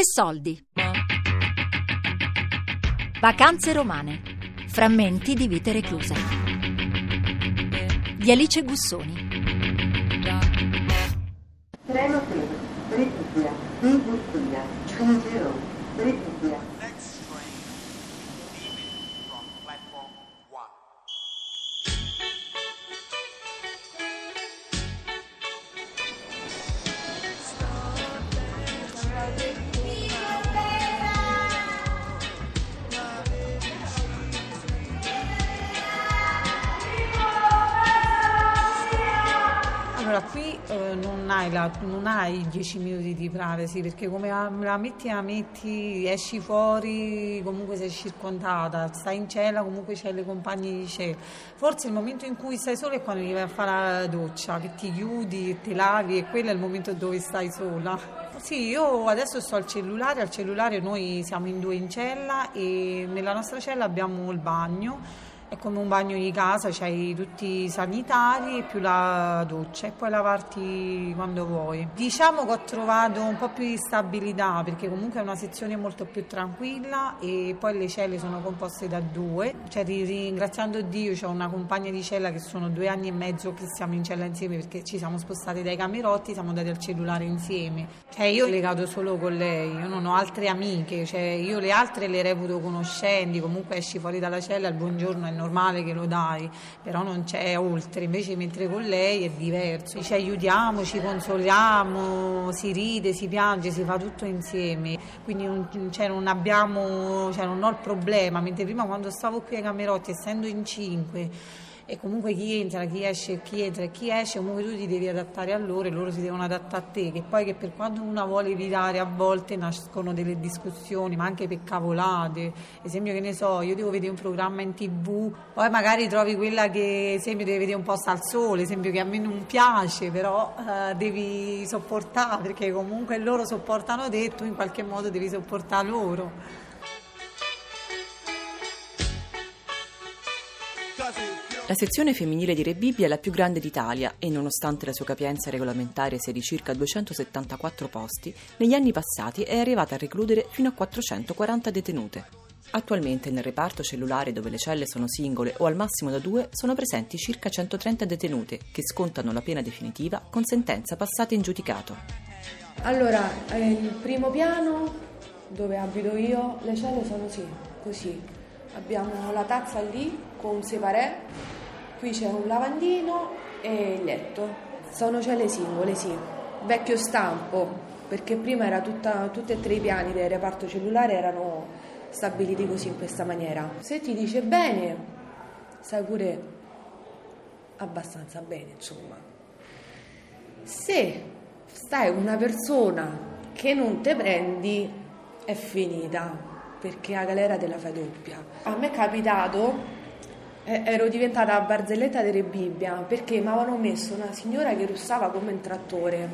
Tre soldi. Vacanze romane. Frammenti di vite recluse. Di Alice Gussoni. Treno 3, Brescia, di Bussia, Cungero, Brescia. La- non hai 10 minuti di privacy perché come la, metti la metti, esci fuori, comunque sei circondata, stai in cella, comunque c'hai le compagne di cella. Forse il momento in cui stai sola è quando ti a fare la doccia, che ti chiudi, te lavi e quello è il momento dove stai sola. Sì, io adesso sto al cellulare, al cellulare noi siamo in due in cella e nella nostra cella abbiamo il bagno. È come un bagno di casa, c'hai tutti i sanitari più la doccia e puoi lavarti quando vuoi. Diciamo che ho trovato un po' più di stabilità perché comunque è una sezione molto più tranquilla e poi le celle sono composte da due. Cioè, ri- ringraziando Dio, ho una compagna di cella che sono due anni e mezzo che siamo in cella insieme perché ci siamo spostati dai camerotti, siamo andati al cellulare insieme. Cioè, io ho legato solo con lei, io non ho altre amiche, cioè, io le altre le reputo conoscenti, comunque esci fuori dalla cella, il buongiorno è normale che lo dai, però non c'è oltre, invece mentre con lei è diverso, ci aiutiamo, ci consoliamo, si ride, si piange, si fa tutto insieme, quindi non, cioè, non abbiamo, cioè, non ho il problema, mentre prima quando stavo qui ai Camerotti, essendo in cinque, e comunque chi entra, chi esce, chi entra e chi esce, comunque tu ti devi adattare a loro e loro si devono adattare a te, che poi che per quanto una vuole evitare a volte nascono delle discussioni, ma anche per cavolate, esempio che ne so, io devo vedere un programma in tv, poi magari trovi quella che esempio deve vedere un posto al sole, esempio che a me non piace, però eh, devi sopportare perché comunque loro sopportano te e tu in qualche modo devi sopportare loro. La sezione femminile di Re Bibbia è la più grande d'Italia e nonostante la sua capienza regolamentare sia di circa 274 posti, negli anni passati è arrivata a recludere fino a 440 detenute. Attualmente nel reparto cellulare dove le celle sono singole o al massimo da due sono presenti circa 130 detenute che scontano la pena definitiva con sentenza passata in giudicato. Allora, eh, il primo piano dove abito io, le celle sono sì, così. Abbiamo la tazza lì con un separé, qui c'è un lavandino e il letto. Sono celle singole, sì. Vecchio stampo, perché prima era tutta, tutti e tre i piani del reparto cellulare erano stabiliti così in questa maniera. Se ti dice bene, sai pure abbastanza bene, insomma. Se stai una persona che non te prendi, è finita, perché a galera te la fai doppia. A me è capitato, eh, ero diventata barzelletta delle Bibbia, perché mi avevano messo una signora che russava come un trattore.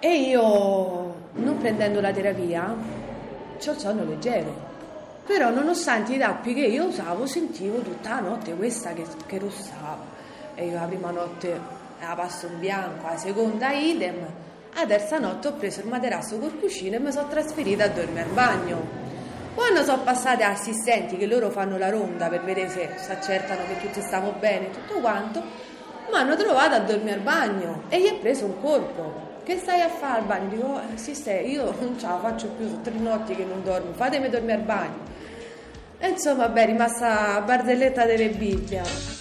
E io, non prendendo la terapia, c'ho il sonno leggero. Però nonostante i tappi che io usavo, sentivo tutta la notte questa che, che russava. E io la prima notte la passo in bianco, la seconda idem. La terza notte ho preso il materasso col cuscino e mi sono trasferita a dormire al bagno. Quando sono passate assistenti che loro fanno la ronda per vedere se si accertano che tutti stiamo bene e tutto quanto, mi hanno trovato a dormire al bagno e gli è preso un colpo. Che stai a fare al bagno? Dico, sì, stai, io non ce la faccio più, sono tre notti che non dormo, fatemi dormire al bagno. E insomma, beh, è rimasta barzelletta delle Bibbia.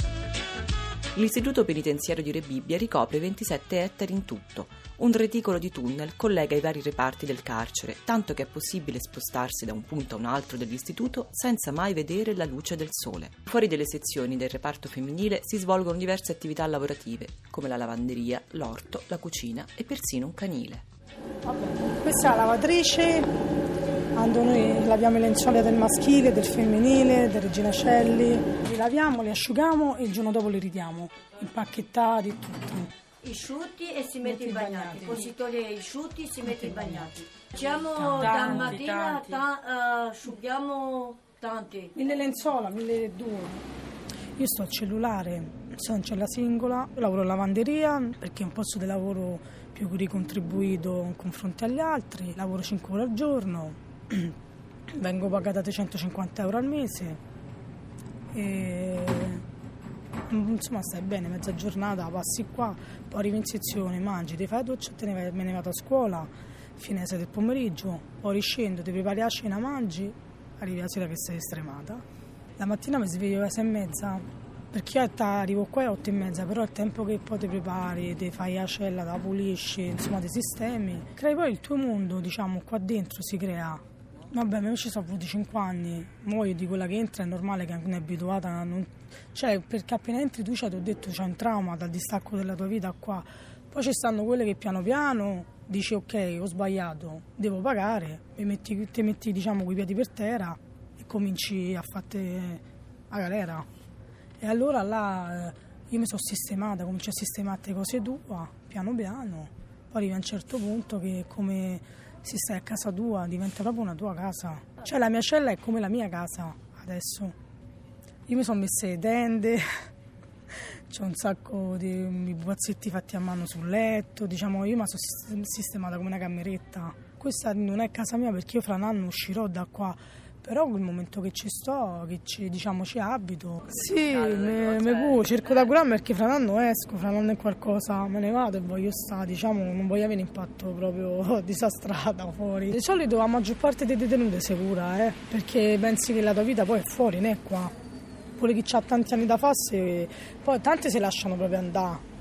L'istituto penitenziario di Re Bibbia ricopre 27 ettari in tutto. Un reticolo di tunnel collega i vari reparti del carcere, tanto che è possibile spostarsi da un punto a un altro dell'istituto senza mai vedere la luce del sole. Fuori delle sezioni del reparto femminile si svolgono diverse attività lavorative, come la lavanderia, l'orto, la cucina e persino un canile. Questa è la lavatrice, quando noi laviamo le lenzuola del maschile, del femminile, del reginacelli, li laviamo, li asciughiamo e il giorno dopo li ridiamo, impacchettati e tutto. asciutti e si mette i bagnati. Poi si toglie gli asciutti e si mette i bagnati. Tanti, dal mattina, ta- eh, asciughiamo tanti. Mille lenzuola, mille due. Io sto al cellulare sono in cella singola, lavoro in lavanderia perché è un posto di lavoro più ricontribuito in confronto agli altri, lavoro 5 ore al giorno, vengo pagata 350 euro al mese e insomma stai bene, mezza giornata, passi qua, poi arrivi in sezione, mangi, ti fai la doccia, vai, me ne vado a scuola, fine sei del pomeriggio, poi riscendo, ti prepari la cena, mangi, arrivi la sera che sei stremata. La mattina mi sveglio alle sei e mezza, perché io arrivo qua alle otto e mezza, però il tempo che poi ti prepari, ti fai la cella, la pulisci, insomma ti sistemi, crei poi il tuo mondo, diciamo, qua dentro si crea. Vabbè, io ci sono avuti 5 anni, muoio di quella che entra, è normale che non è abituata, non... cioè perché appena entri tu cioè, ti ho detto c'è un trauma dal distacco della tua vita qua, poi ci stanno quelle che piano piano dici ok ho sbagliato, devo pagare, e metti, ti metti diciamo coi piedi per terra e cominci a fare la galera. E allora là eh, io mi sono sistemata, comincio a sistemare le cose tue, piano piano, poi arrivi a un certo punto che come se stai a casa tua diventa proprio una tua casa. Cioè la mia cella è come la mia casa adesso. Io mi sono messa le tende, c'è un sacco di pupazzetti fatti a mano sul letto, diciamo io mi sono sistemata come una cameretta. Questa non è casa mia perché io fra un anno uscirò da qua, però nel momento che ci sto, che ci, diciamo ci abito, sì, me, me può, cerco da curarmi perché fra un anno esco, fra un anno è qualcosa, me ne vado e voglio stare, diciamo, non voglio avere impatto proprio disastrata fuori. Di solito la maggior parte dei detenute si cura, eh, perché pensi che la tua vita poi è fuori, non è qua. Pure chi ha tanti anni da farsi, poi tante si lasciano proprio andare.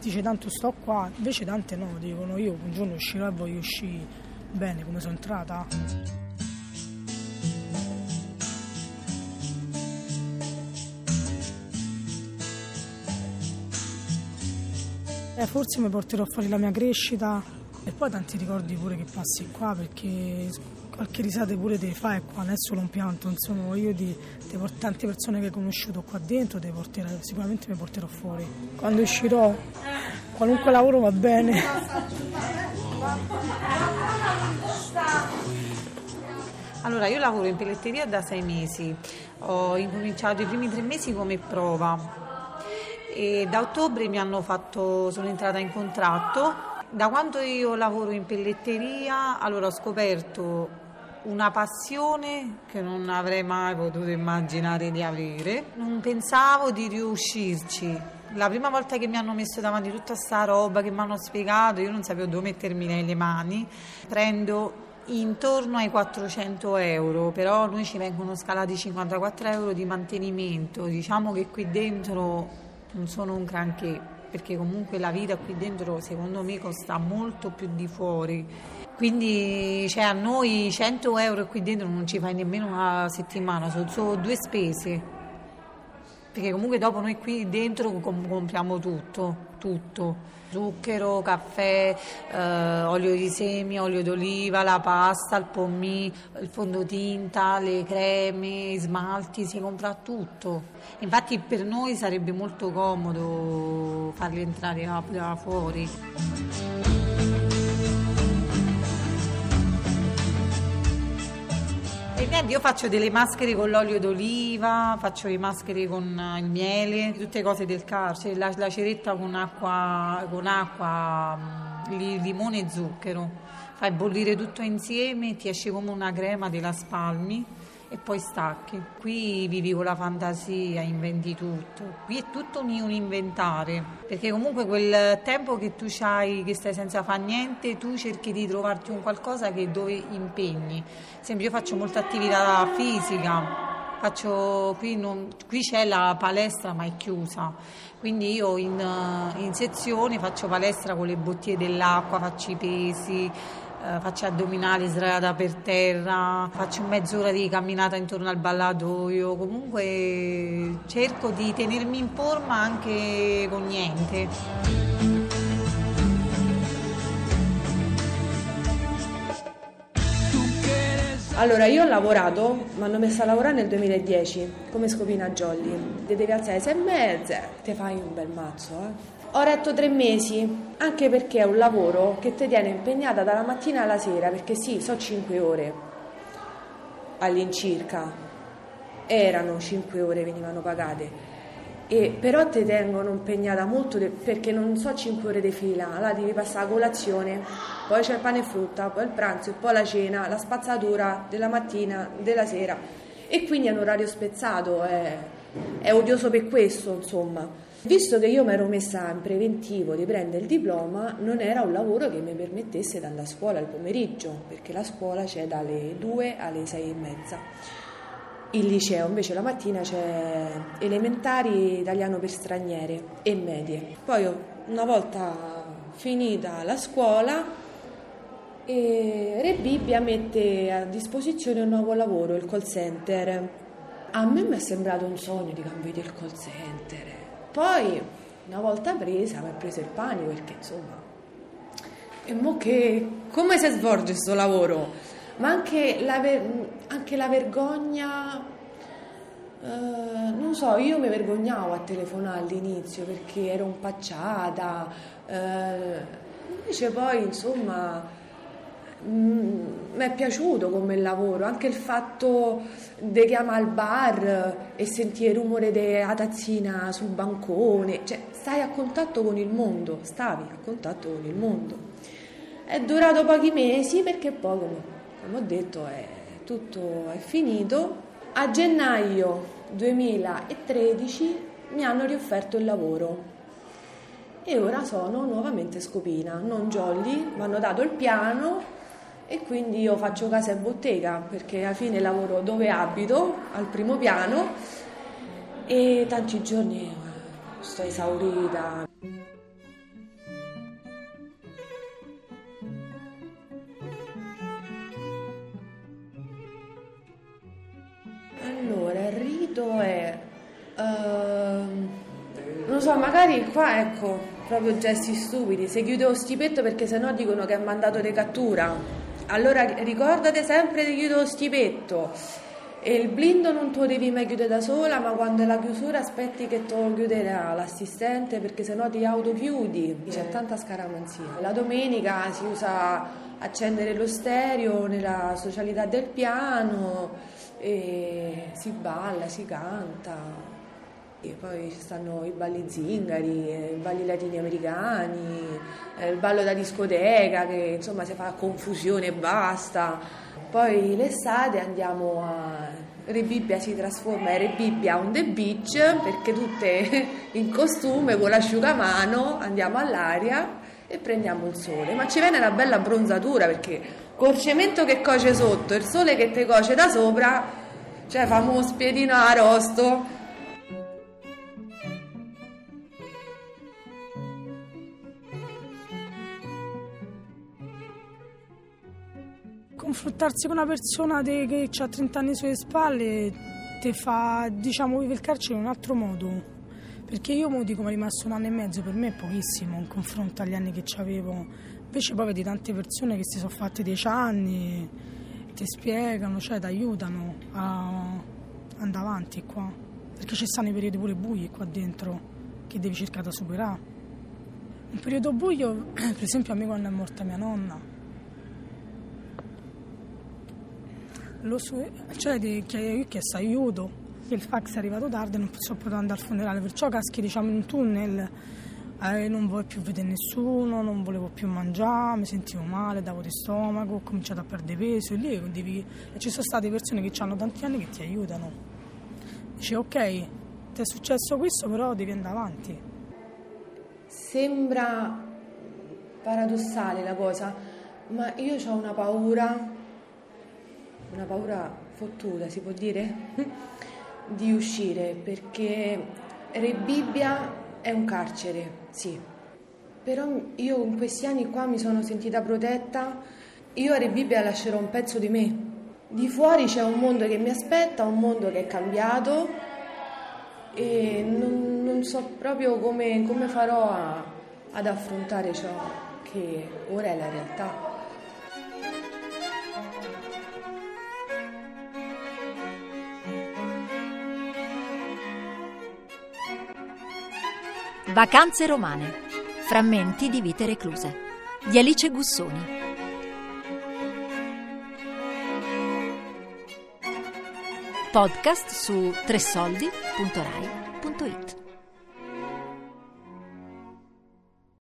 Dice tanto sto qua, invece tante no, dicono io un giorno uscirò e voglio uscire bene come sono entrata. Eh, forse mi porterò fuori la mia crescita e poi tanti ricordi pure che passi qua perché qualche risata pure te fai qua, non è solo un pianto, insomma io di, di tante persone che ho conosciuto qua dentro porterò, sicuramente mi porterò fuori. Quando uscirò qualunque lavoro va bene. Allora, io lavoro in pelletteria da sei mesi, ho incominciato i primi tre mesi come prova e da ottobre mi hanno fatto, sono entrata in contratto. Da quando io lavoro in pelletteria, allora ho scoperto una passione che non avrei mai potuto immaginare di avere. Non pensavo di riuscirci. La prima volta che mi hanno messo davanti tutta sta roba che mi hanno spiegato, io non sapevo dove mettermi nelle mani. Prendo intorno ai 400 euro, però noi ci vengono scalati 54 euro di mantenimento. Diciamo che qui dentro non sono un granché, perché comunque la vita qui dentro secondo me costa molto più di fuori. Quindi cioè, a noi 100 euro qui dentro non ci fai nemmeno una settimana, sono solo due spese. Perché comunque dopo noi qui dentro compriamo tutto, tutto zucchero, caffè, eh, olio di semi, olio d'oliva, la pasta, il pommì, il fondotinta, le creme, i smalti, si compra tutto. Infatti per noi sarebbe molto comodo farli entrare da fuori. Niente, io faccio delle maschere con l'olio d'oliva, faccio le maschere con eh, il miele, tutte cose del carcere, la, la ceretta con acqua, con acqua, mm, limone e zucchero. Fai bollire tutto insieme, ti esce come una crema, te la spalmi e poi stacchi. Qui vivi con la fantasia, inventi tutto. Qui è tutto un, un inventare, perché comunque quel tempo che tu hai, che stai senza fare niente, tu cerchi di trovarti un qualcosa che dove impegni. Per esempio io faccio molta attività fisica. Faccio, qui, non, qui, c'è la palestra ma è chiusa, quindi io in, in sezione faccio palestra con le bottiglie dell'acqua, faccio i pesi, faccio addominali sdraiata per terra, faccio mezz'ora di camminata intorno al ballatoio, comunque cerco di tenermi in forma anche con niente. Allora, io ho lavorato, mi hanno messo a lavorare nel 2010 come scopina jolly. Ti devi alzare sei e mezza, ti fai un bel mazzo, eh. Ho retto tre mesi, anche perché è un lavoro che ti tiene impegnata dalla mattina alla sera, perché sì, so cinque ore all'incirca, erano cinque ore venivano pagate, E però ti tengono impegnata molto de- perché non so 5 ore di fila, allora devi passare la colazione, poi c'è il pane e frutta, poi il pranzo, poi la cena, la spazzatura della mattina, della sera. E quindi è un orario spezzato, è, è odioso per questo insomma. Visto che io mi ero messa in preventivo di prendere il diploma, non era un lavoro che mi permettesse di andare a scuola il pomeriggio, perché la scuola c'è dalle 2 alle 6 e mezza. Il liceo invece la mattina c'è elementari italiano per straniere e medie. Poi una volta finita la scuola, e Re Bibbia mette a disposizione un nuovo lavoro, il call center. A me mi è sembrato un sogno di cambiare il call center. Poi, una volta presa, mi ha preso il panico perché insomma. E mo che. come si svolge questo lavoro? Ma anche la, ver- anche la vergogna. eh, non so, io mi vergognavo a telefonare all'inizio perché ero impacciata. eh, invece poi, insomma. Mm, mi è piaciuto come lavoro, anche il fatto di chiamare al bar e sentire il rumore della tazzina sul bancone, cioè stai a contatto con il mondo, stavi a contatto con il mondo. È durato pochi mesi perché poi, come, come ho detto, è, tutto è finito. A gennaio 2013 mi hanno riofferto il lavoro e ora sono nuovamente scopina, non jolly, mi hanno dato il piano e quindi io faccio casa e bottega perché alla fine lavoro dove abito, al primo piano e tanti giorni eh, sto esaurita. Allora, il rito è... ehm, non so, magari qua, ecco, proprio gesti stupidi. Se chiudo lo stipetto perché sennò dicono che è mandato di cattura. Allora ricordate sempre di chiudere lo stipetto. E il blindo non lo devi mai chiudere da sola, ma quando è la chiusura aspetti che lo chiuderà l'assistente perché sennò ti autochiudi. C'è tanta scaramanzia. La domenica si usa accendere lo stereo nella socialità del piano e si balla, si canta. E poi ci stanno i balli zingari, eh, i balli latini americani, eh, il ballo da discoteca che insomma si fa confusione e basta. Poi l'estate andiamo a Re Bibbia si trasforma in Re Bibbia on the beach perché tutte in costume con l'asciugamano andiamo all'aria e prendiamo il sole. Ma ci viene una bella bronzatura perché col cemento che coce sotto, il sole che te coce da sopra, cioè famo uno spiedino a. confrontarsi con una persona de- che ha 30 anni sulle spalle ti fa, diciamo, vivere il carcere in un altro modo. Perché io mo dico, mi è rimasto un anno e mezzo, per me è pochissimo in confronto agli anni che avevo. Invece poi vedi tante persone che si sono fatte 10 anni, ti spiegano, cioè ti aiutano a andare avanti qua. Perché ci stanno i periodi pure bui qua dentro che devi cercare di superare. Un periodo buio, per esempio a me quando è morta mia nonna, lo so, cioè di, che io ho chiesto aiuto, il fax è arrivato tardi e non sono potuto andare al funerale, perciò caschi diciamo in un tunnel, eh, non volevo più vedere nessuno, non volevo più mangiare, mi sentivo male, davo di stomaco, ho cominciato a perdere peso e lì devi, e ci sono state persone che hanno tanti anni che ti aiutano. Dice ok, ti è successo questo però devi andare avanti. Sembra paradossale la cosa, ma io ho una paura, una paura fottuta si può dire, di uscire perché Re Bibbia è un carcere, sì. Però io in questi anni qua mi sono sentita protetta, io a Re Bibbia lascerò un pezzo di me. Di fuori c'è un mondo che mi aspetta, un mondo che è cambiato e non, non so proprio come, come farò a- ad affrontare ciò che ora è la realtà. Vacanze romane. Frammenti di vite recluse. Di Alice Gussoni. Podcast su tressoldi.rai.it